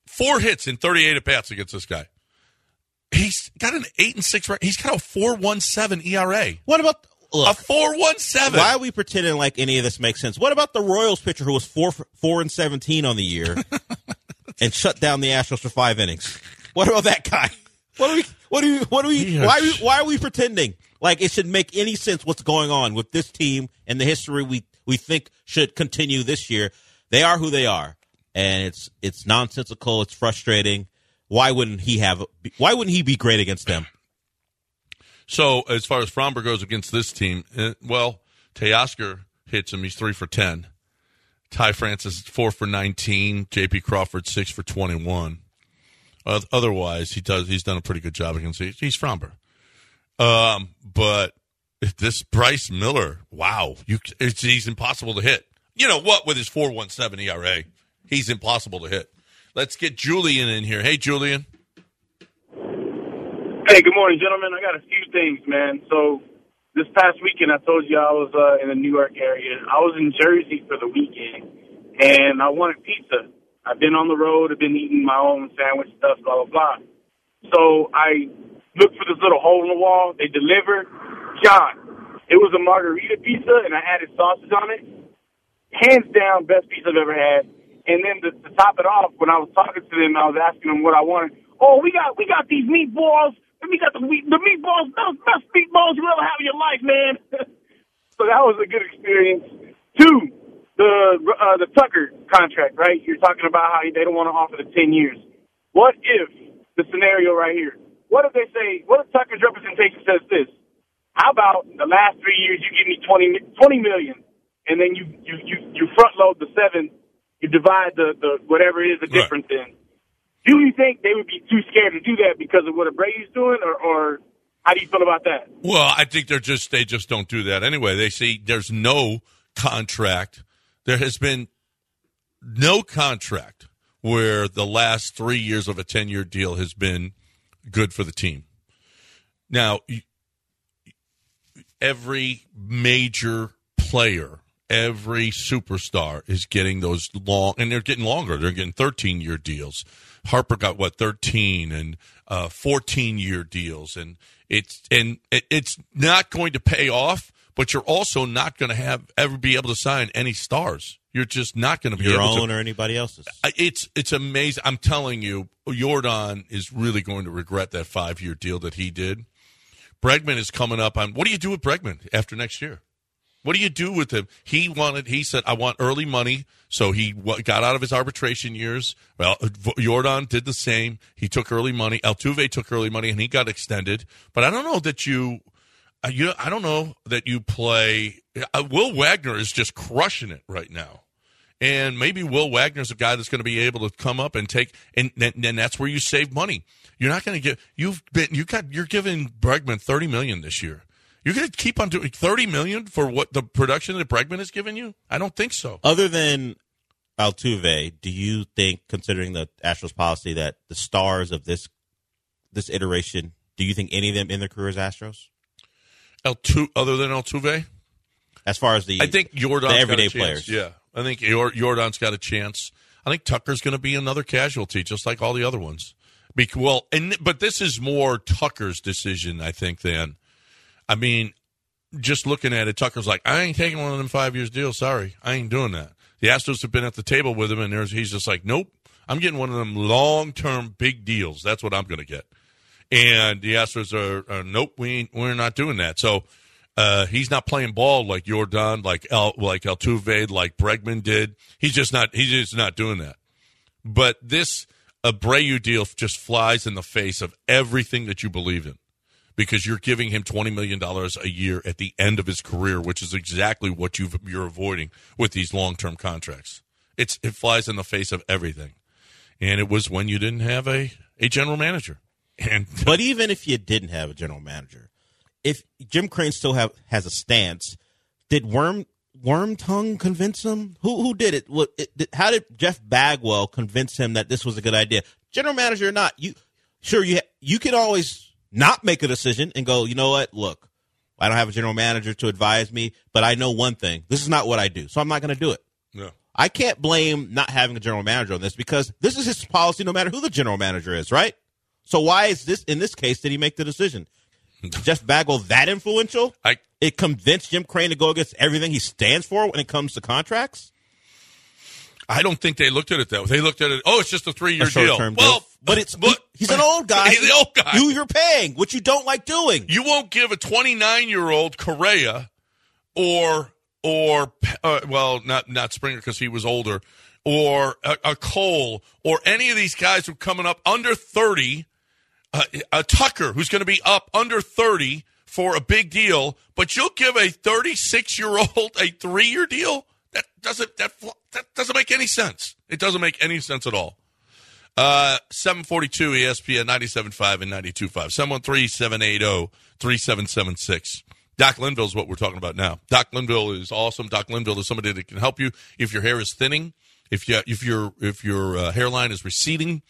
four hits in 38 at bats against this guy, he's got an eight and six. He's got a four one seven ERA. What about A look? four one seven. Why are we pretending like any of this makes sense? What about the Royals pitcher who was four four and seventeen on the year [LAUGHS] [LAUGHS] and shut down the Astros for five innings? What about that guy? What are we? What are we? What are we? Why? Are we, why are we pretending like it should make any sense? What's going on with this team and the history we we think should continue this year? They are who they are, and it's it's nonsensical. It's frustrating. Why wouldn't he have? Why wouldn't he be great against them? So as far as Framber goes against this team, uh, well, Teoscar hits him. He's three for ten. Ty Francis is four for nineteen. J.P. Crawford six for twenty-one. Uh, otherwise, he does. He's done a pretty good job against. He's, Framber. Um, but this Bryce Miller, wow, you he's impossible to hit. You know what? With his four one seven ERA, he's impossible to hit. Let's get Julian in here. Hey, Julian. Hey, good morning, gentlemen. I got a few things, man. So this past weekend, I told you I was uh, in the New York area. I was in Jersey for the weekend, and I wanted pizza. I've been on the road. I've been eating my own sandwich stuff, blah blah blah. So I looked for this little hole in the wall. They deliver. John, it was a margarita pizza, and I added sausage on it. Hands down, best pizza I've ever had. And then to, to top it off, when I was talking to them, I was asking them what I wanted. Oh, we got we got these meatballs. We got the the meatballs, those best meatballs you ever have in your life, man. [LAUGHS] so that was a good experience. Two, the uh, the Tucker contract, right? You're talking about how they don't want to offer the ten years. What if the scenario right here? What if they say? What if Tucker's representation says this? How about the last three years you give me 20, 20 million, and then you you you you front load the seven, you divide the the whatever it is the Right. difference in. Do you think they would be too scared to do that because of what Abreu's doing, or, or how do you feel about that? Well, I think they're just they just don't do that anyway. They see there's no contract. There has been no contract where the last three years of a ten year deal has been good for the team. Now, every major player, every superstar is getting those long, and they're getting longer. They're getting 13 year deals. Harper got what 13 and uh, 14 year deals, and it's and it's not going to pay off. But you're also not going to have ever be able to sign any stars. You're just not going to be Your able to own or anybody else's? It's it's amazing. I'm telling you, Jordan is really going to regret that five year deal that he did. Bregman is coming up on. What do you do with Bregman after next year? What do you do with him? He wanted. He said, "I want early money." So he w- got out of his arbitration years. Well, Jordan did the same. He took early money. Altuve took early money, and he got extended. But I don't know that you. Uh, you, I don't know that you play. Uh, Will Wagner is just crushing it right now and maybe Will Wagner's a guy that's going to be able to come up and take, and then that's where you save money. You're not going to get. You've been. You got. You're giving Bregman thirty million this year. You're going to keep on doing thirty million for what the production that Bregman has given you. I don't think so. Other than Altuve, do you think, considering the Astros policy, that the stars of this this iteration, do you think any of them in their career as Astros? Altu, other than Altuve, As far as the, I think Jordan's the everyday players, Yeah, I think Jor- Jordan's got a chance. I think Tucker's going to be another casualty, just like all the other ones. Bec- well, and but this is more Tucker's decision, I think. Than, I mean, just looking at it, Tucker's like, I ain't taking one of them five years deals. Sorry, I ain't doing that. The Astros have been at the table with him, and there's he's just like, nope, I'm getting one of them long term big deals. That's what I'm going to get. And the Astros are, are nope, we ain't, we're not doing that. So uh, he's not playing ball like Jordan, like El, like Altuve, like Bregman did. He's just not. He's just not doing that. But this Abreu deal just flies in the face of everything that you believe in, because you're giving him twenty million dollars a year at the end of his career, which is exactly what you've, you're avoiding with these long term contracts. It's it flies in the face of everything, and it was when you didn't have a a general manager. And [LAUGHS] But even if you didn't have a general manager, if Jim Crane still have has a stance, did Worm Worm Tongue convince him? Who who did it? What, it did, how did Jeff Bagwell convince him that this was a good idea? General manager or not, you sure you you can always not make a decision and go. You know what? Look, I don't have a general manager to advise me, but I know one thing: this is not what I do, so I'm not going to do it. no. I can't blame not having a general manager on this because this is his policy no matter who the general manager is, right? So why is this in this case did he make the decision? [LAUGHS] Jeff Bagwell that influential? I It convinced Jim Crane to go against everything he stands for when it comes to contracts? I don't think they looked at it that way. They looked at it. Oh, it's just a three year deal. Well, deal. But it's but he's an old guy. [LAUGHS] He's the old guy. Who you're paying, which you don't like doing. You won't give a 29 year old Correa or or uh, well, not not Springer because he was older, or a, a Cole or any of these guys who are coming up under 30, uh, a Tucker who's going to be up under 30 for a big deal, but you'll give a 36 year old [LAUGHS] a three year deal. That doesn't that that doesn't make any sense. It doesn't make any sense at all. Uh, 742 ESPN 97.5 and 92.5. 713-780-3776. Doc Linville is what we're talking about now. Doc Linville is awesome. Doc Linville is somebody that can help you if your hair is thinning, if you if your if your uh, hairline is receding,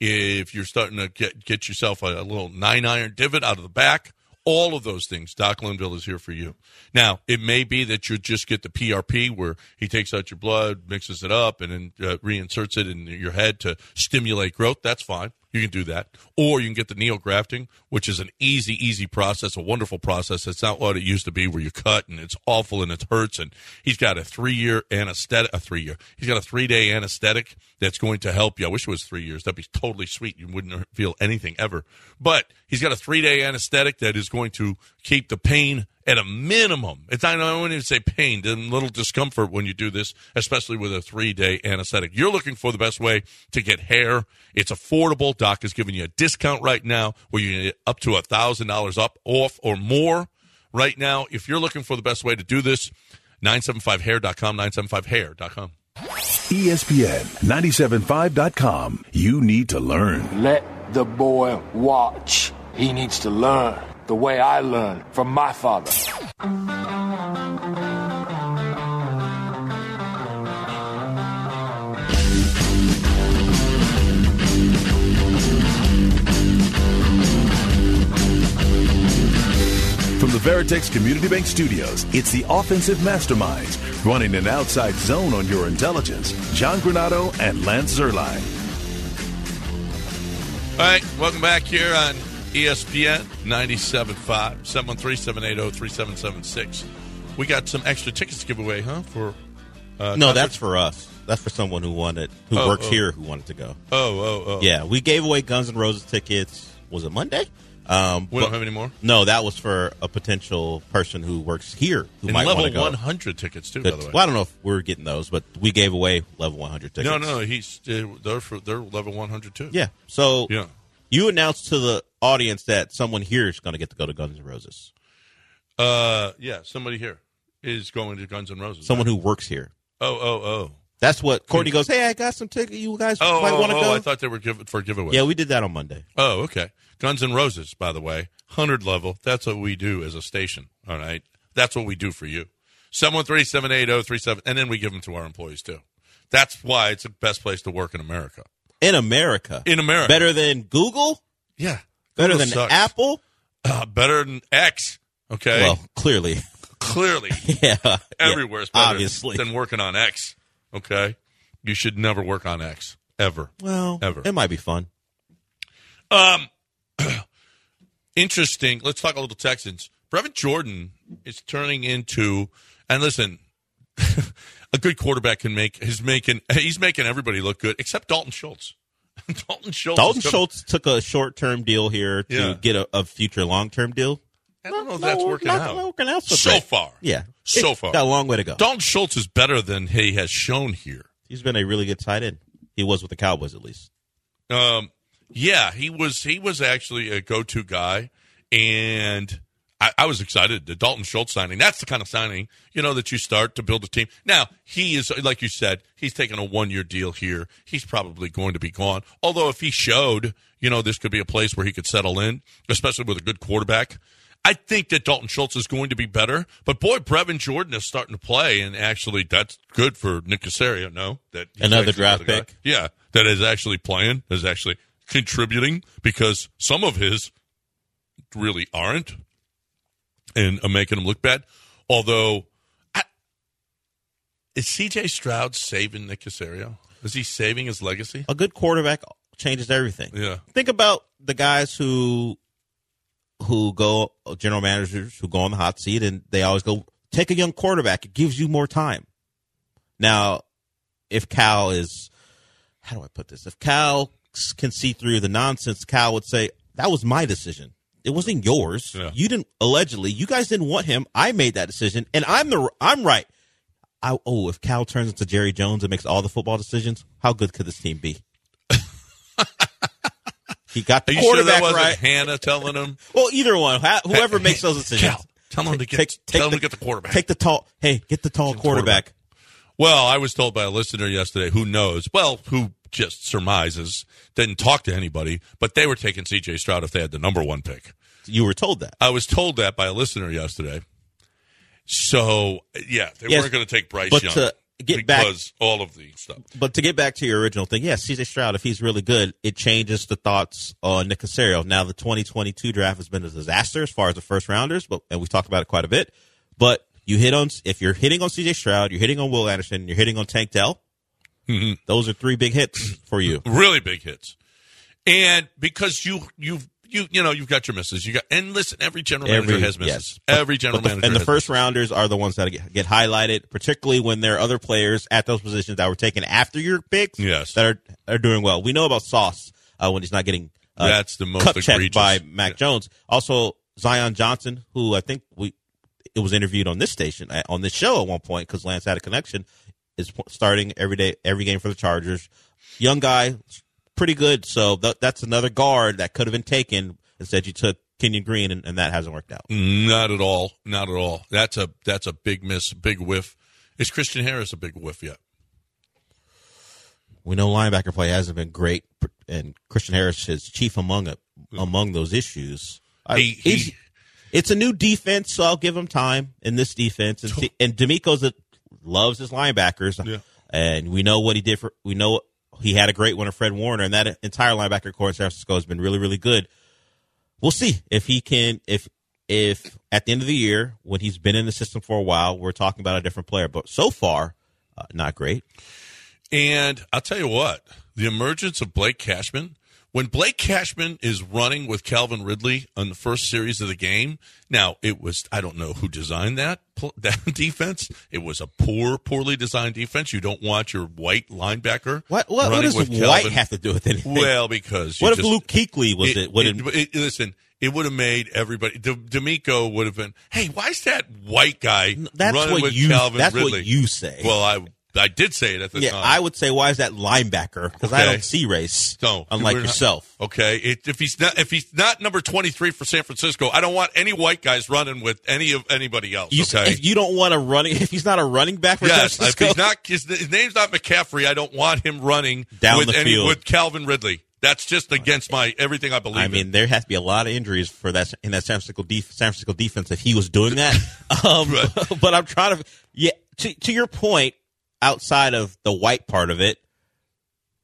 if you're starting to get get yourself a, a little nine iron divot out of the back. All of those things, Doc Linville is here for you. Now, it may be that you just get the PRP where he takes out your blood, mixes it up, and then uh, reinserts it in your head to stimulate growth. That's fine. You can do that. Or you can get the neo grafting, which is an easy, easy process, a wonderful process. It's not what it used to be where you cut and it's awful and it hurts. And he's got a three year anesthetic, a three year, he's got a three day anesthetic that's going to help you. I wish it was three years. That'd be totally sweet. You wouldn't feel anything ever. But he's got a three day anesthetic that is going to keep the pain at a minimum. It's not, I don't even say pain, a little discomfort when you do this, especially with a three day anesthetic. You're looking for the best way to get hair. It's affordable. Doc is giving you a discount right now where you get up to a thousand dollars up off or more right now. If you're looking for the best way to do this, 975hair.com, 975hair.com. ESPN 975.com. You need to learn. Let the boy watch. He needs to learn the way I learned from my father. From the Veritex Community Bank Studios, it's the offensive masterminds running an outside zone on your intelligence. John Granado and Lance Zierlein. All right, welcome back here on ESPN 97.5, 713-780-3776. We got some extra tickets to give away, huh? For uh, No, that's for us. That's for someone who wanted, who Oh, works oh. here, who wanted to go. Oh, oh, oh. Yeah, we gave away Guns N' Roses tickets. Was it Monday? Um, We don't have any more. no, that was for a potential person who works here who And might level to go. 100 tickets too, by the way. Well, I don't know if we're getting those, but we gave away level 100 tickets. No, no, he's uh, they're for, they're level 100 too. Yeah. So Yeah. you announced to the audience that someone here is going to get to go to Guns N' Roses. Uh, yeah. Somebody here is going to Guns N' Roses. Someone who works here. Oh, oh, oh. That's what Courtney goes. Hey, I got some tickets. You guys Oh, might oh, want to oh, go. I thought they were give, for giveaways. yeah, we did that on Monday. Oh, okay. Guns N' Roses, by the way, hundred level. That's what we do as a station. All right, that's what we do for you. Seven one three seven eight zero three seven, and then we give them to our employees too. That's why it's the best place to work in America. In America. In America, Better than Google. yeah, Better than sucks. Apple. Uh, better than X. Okay, Well, clearly, clearly, [LAUGHS] yeah. everywhere is better obviously. than working on X. Okay, you should never work on X ever. Well, Ever. it might be fun. Um, [CLEARS THROAT] interesting. Let's talk a little Texans. Brevin Jordan is turning into, and listen, [LAUGHS] a good quarterback can make is making he's making everybody look good except Dalton Schultz. [LAUGHS] Dalton Schultz. Dalton Schultz took a short term deal here to Yeah. get a, a future long term deal. I don't know if that's working not- out. not working out so, so great. far. Yeah, So It- far. got a long way to go. Dalton Schultz is better than he has shown here. He's been a really good tight end. He was with the Cowboys at least. Um, yeah, he was he was actually a go to guy, and I, I was excited. The Dalton Schultz signing. That's the kind of signing you know that you start to build a team. Now he is like you said. He's taking a one year deal here. He's probably going to be gone. Although if he showed, you know, this could be a place where he could settle in, especially with a good quarterback. I think that Dalton Schultz is going to be better, but boy, Brevin Jordan is starting to play, and actually, that's good for Nick Caserio. No, that Another draft the guy. pick. Yeah, that is actually playing, is actually contributing because some of his really aren't and are making him look bad. Although, I, is CJ Stroud saving Nick Caserio? Is he saving his legacy? A good quarterback changes everything. Yeah. Think about the guys who who go general managers who go on the hot seat and they always go take a young quarterback. It gives you more time. Now, if Cal is how do I put this? If Cal can see through the nonsense, Cal would say that was my decision. It wasn't yours. Yeah. You didn't allegedly. You guys didn't want him. I made that decision, and I'm the I'm right. I, oh, if Cal turns into Jerry Jones and makes all the football decisions, how good could this team be? [LAUGHS] he got the Are you sure quarterback that wasn't right. Hannah telling him? [LAUGHS] Well, either one, whoever makes those decisions. Cal, tell him to get- Take- tell take him to get the quarterback. Take the tall. Hey, get the tall quarterback. Well, I was told by a listener yesterday who knows, well, who just surmises, didn't talk to anybody, but they were taking CJ Stroud if they had the number one pick. You were told that. I was told that by a listener yesterday. So, yeah, they Yes, weren't going to take Bryce but Young to get back- because all of the stuff. But to get back to your original thing, yes, CJ Stroud, if he's really good, it changes the thoughts on Nick Caserio. Now, the 2022 draft has been a disaster as far as the first rounders, but and we've talked about it quite a bit. But you hit on if you're hitting on CJ Stroud, you're hitting on Will Anderson, you're hitting on Tank Dell. Mm-hmm. Those are three big hits for you. Really big hits. And because you, you've, you, you know, you've got your misses. You got, and listen, every general manager Every- has misses. yes. Every general the- manager and the first rounders are the ones that get, get highlighted, particularly when there are other players at those positions that were taken after your picks. Yes. that are are doing well. We know about Sauce uh, when he's not getting uh, That's the most cut checked by Mac Jones. Also, Zion Johnson, who I think we it was interviewed on this station uh, on this show at one point because Lance had a connection, is starting every day every game for the Chargers. Young guy, pretty good. So th- that's another guard that could have been taken. Instead, you took Kenyon Green, and, and that hasn't worked out. Not at all. Not at all. That's a that's a big miss, big whiff. Is Christian Harris a big whiff yet? We know linebacker play hasn't been great, and Christian Harris is chief among it, among those issues. I- He- he- it's a new defense, so I'll give him time in this defense. And, and DeMeco's a, loves his linebackers, Yeah. and we know what he did for. We know he had a great one of Fred Warner, and that entire linebacker corps in San Francisco has been really, really good. We'll see if he can. If if at the end of the year, when he's been in the system for a while, we're talking about a different player. But so far, uh, not great. And I'll tell you what, the emergence of Blake Cashman, when Blake Cashman is running with Calvin Ridley on the first series of the game, now it was, I don't know who designed that, [LAUGHS] that defense. It was a poor, poorly designed defense. You don't want your white linebacker. What what, what does White Calvin- have to do with anything? Well, because what if just- Luke Kuechly was it? Would it, it- listen, it would have made everybody. D- DeMeco would have been. Hey, why is that white guy That's running with you. Calvin that's Ridley? what you say. Well, I I did say it at the yeah, time. I would say why is that linebacker? Because I don't see race. No, unlike not- yourself. Okay, it, if he's not if he's not number twenty three for San Francisco, I don't want any white guys running with any of anybody else. You, okay, If you don't want a running, [LAUGHS] if he's not a running back for San yes, if he's not his, his name's not McCaffrey, I don't want him running Down with the any field. with Calvin Ridley. That's just against my everything I believe. I in. mean, there has to be a lot of injuries for that in that San Francisco, def- San Francisco defense if he was doing that. [LAUGHS] um, Right. [LAUGHS] but I'm trying to, yeah. To, to your point, outside of the white part of it,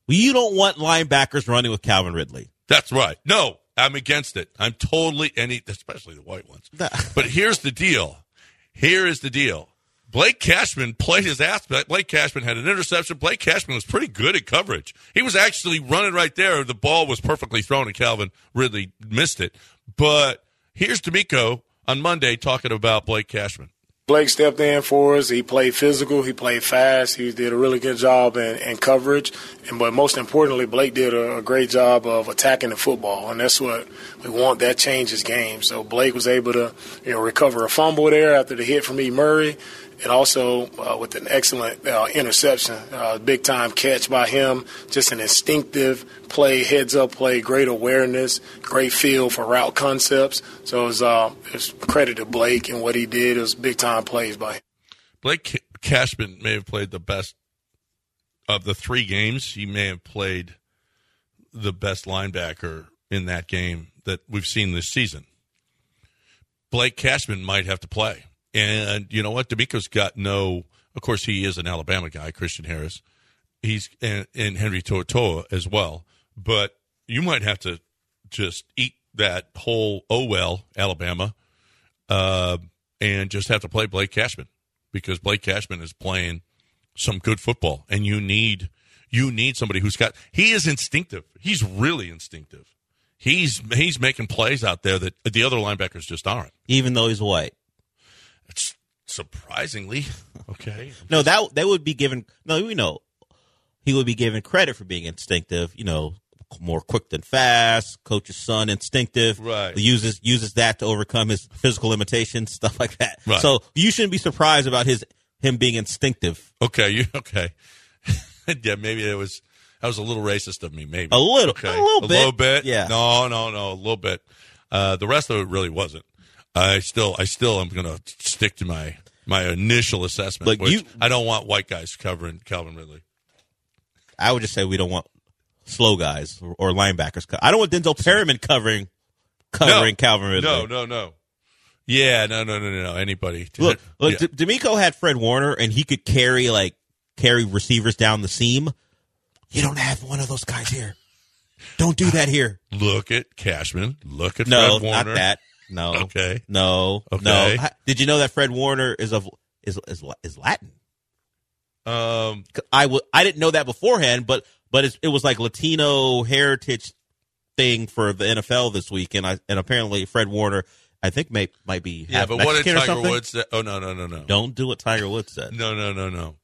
you don't want linebackers running with Calvin Ridley. That's right. No, I'm against it. I'm totally any, especially the white ones. [LAUGHS] but here's the deal. Here is the deal. Blake Cashman played his ass. back. Blake Cashman had an interception. Blake Cashman was pretty good at coverage. He was actually running right there. The ball was perfectly thrown, and Calvin Ridley missed it. But here's DeMeco on Monday talking about Blake Cashman. Blake stepped in for us. He played physical. He played fast. He did a really good job in, in coverage. And but most importantly, Blake did a, a great job of attacking the football, and that's what we want. That changes game. So Blake was able to you know recover a fumble there after the hit from E. Murray, and also uh, with an excellent uh, interception, uh, big time catch by him. Just an instinctive play, heads up play, great awareness, great feel for route concepts. So it was, uh, it credit to Blake and what he did. It was big time plays by him. Blake Cashman may have played the best of the three games. He may have played the best linebacker in that game that we've seen this season. Blake Cashman might have to play. And you know what? DeMeco's got no. Of course, he is an Alabama guy, Christian Harris. He's and, and Henry To'oTo'o as well. But you might have to just eat that whole oh well Alabama, uh, and just have to play Blake Cashman because Blake Cashman is playing some good football, and you need you need somebody who's got. He is instinctive. He's really instinctive. He's he's making plays out there that the other linebackers just aren't. even though he's white. It's surprisingly okay. No, that that would be given. No, we know he would be given credit for being instinctive. You know, more quick than fast. Coach's son, instinctive. Right. Uses uses that to overcome his physical limitations, [LAUGHS] stuff like that. Right. So you shouldn't be surprised about his him being instinctive. Okay, you [LAUGHS] okay? yeah, maybe it was that was a little racist of me. Maybe A little- okay, a little a bit. little bit. Yeah. No, no, no, a little bit. Uh, the rest of it really wasn't. I still, I still am going to stick to my my initial assessment. Which you- I don't want white guys covering Calvin Ridley. I would just say we don't want slow guys or, or linebackers. co- I don't want Denzel Perryman covering covering no, Calvin Ridley. No, no, no. Yeah, no, no, no, no, no. Anybody? Look, [LAUGHS] look Yeah. DeMeco had Fred Warner, and he could carry like carry receivers down the seam. You don't have one of those guys here. Don't do that here. look at Cashman. Look at No, Fred not that. No. Okay. No. Okay. No. Did you know that Fred Warner is of is is, is Latin? Um, I w- I didn't know that beforehand, but but it, it was like Latino heritage thing for the NFL this week, and I and apparently Fred Warner, I think may might be yeah, but what did Tiger. Woods say? Oh no, no, no, no, Don't do what Tiger Woods said. no, no, no, no.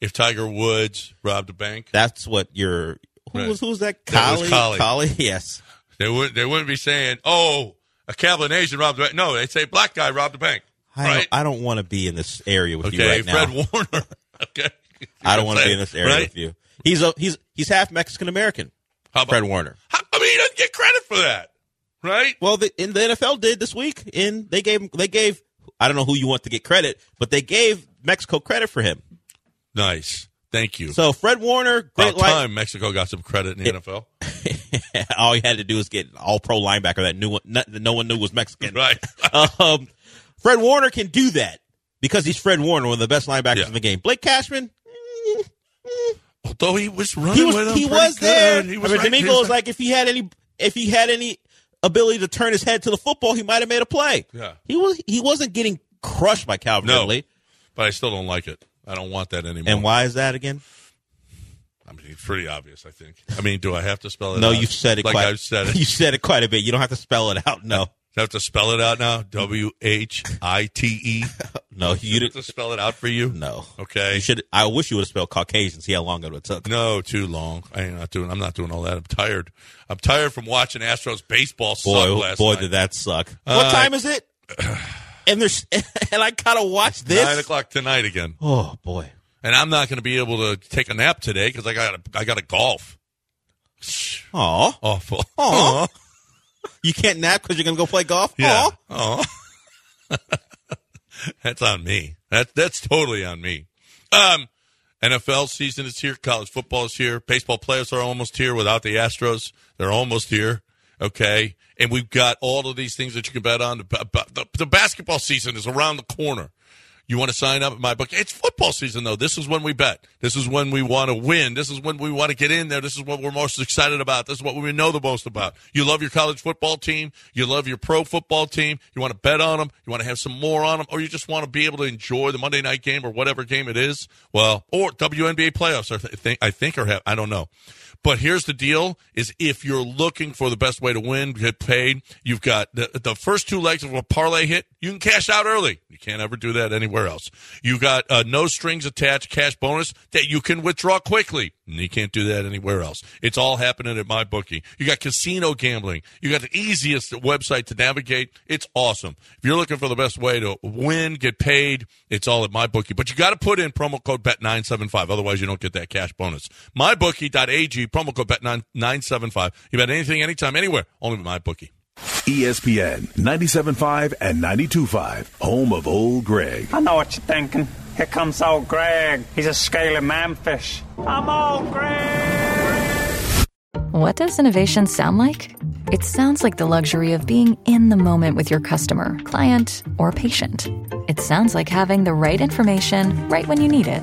If Tiger Woods robbed a bank, That's what your who Right. was who was that? That was Collie? Collie. Yes. They wouldn't. They wouldn't be saying, "Oh, a Cablinasian robbed the bank." No, they'd say, "Black guy robbed the bank." I right? don't, I don't want to be in this area with you okay, right Fred now. Warner. [LAUGHS] okay, I don't want to be in this area right? with you. He's a, he's he's half Mexican American. How about Fred Warner. How, I mean, he doesn't get credit for that, right? Well, the, in the NFL did this week. In they gave they gave I don't know who you want to get credit, but they gave Mexico credit for him. Nice, thank you. So Fred Warner, great About time Mexico got some credit in the NFL. [LAUGHS] All he had to do was get All Pro linebacker that knew that no one knew was Mexican. [LAUGHS] Right. [LAUGHS] um, Fred Warner can do that because he's Fred Warner, one of the best linebackers Yeah. in the game. Blake Cashman, Although he was running he was with him he was there. He was I mean, right DeMeco was like if he had any if he had any ability to turn his head to the football, he might have made a play. Yeah. He was he wasn't getting crushed by Calvin No. Ridley. but I still don't like it. I don't want that anymore. And why is that again? Mean, it's pretty obvious. I think. I mean, do I have to spell it? No, out? you've said it like quite. I've said [LAUGHS] it. You said it quite a bit. You don't have to spell it out. No. Do I have to spell it out now. W H I T E. [LAUGHS] No, you didn't. have to spell it out for you. No. Okay. You should. I wish you would have spelled Caucasian. See how long it would took. No, too long. I ain't not doing. I'm not doing all that. I'm tired. I'm tired from watching Astros baseball suck Boy, last boy, night. did that suck. Uh, what time is it? [SIGHS] and there's [LAUGHS] and I gotta watch this. Nine o'clock tonight again. Oh boy. And I'm not going to be able to take a nap today because I got I got to golf. Aw. Awful. Aw. [LAUGHS] You can't nap because you're gonna go play golf. Yeah. Aw. [LAUGHS] That's on me. That that's totally on me. Um, NFL season is here. College football is here. Baseball players are almost here without the Astros. They're almost here. Okay. And we've got all of these things that you can bet on. The, the, the basketball season is around the corner. You want to sign up at my book? It's football season, though. This is when we bet. This is when we want to win. This is when we want to get in there. This is what we're most excited about. This is what we know the most about. You love your college football team. You love your pro football team. You want to bet on them. You want to have some more on them, or you just want to be able to enjoy the Monday night game or whatever game it is. Well, or WNBA playoffs. I think I think or have I don't know. But here's the deal: is if you're looking for the best way to win, get paid, you've got the, the first two legs of a parlay hit. You can cash out early. You can't ever do that anywhere else. You got uh, no strings attached cash bonus that you can withdraw quickly. And you can't do that anywhere else. It's all happening at MyBookie. You got casino gambling. You got the easiest website to navigate. It's awesome. If you're looking for the best way to win, get paid, it's all at MyBookie. But you got to put in promo code bet975. Otherwise, you don't get that cash bonus. MyBookie.ag, promo code bet975. You bet anything, anytime, anywhere. Only with MyBookie. ESPN 97.5 and 92.5, home of Old Greg. I know what you're thinking. Here comes old Greg. He's a scaly manfish. I'm old Greg. What does innovation sound like? It sounds like the luxury of being in the moment with your customer, client, or patient. It sounds like having the right information right when you need it.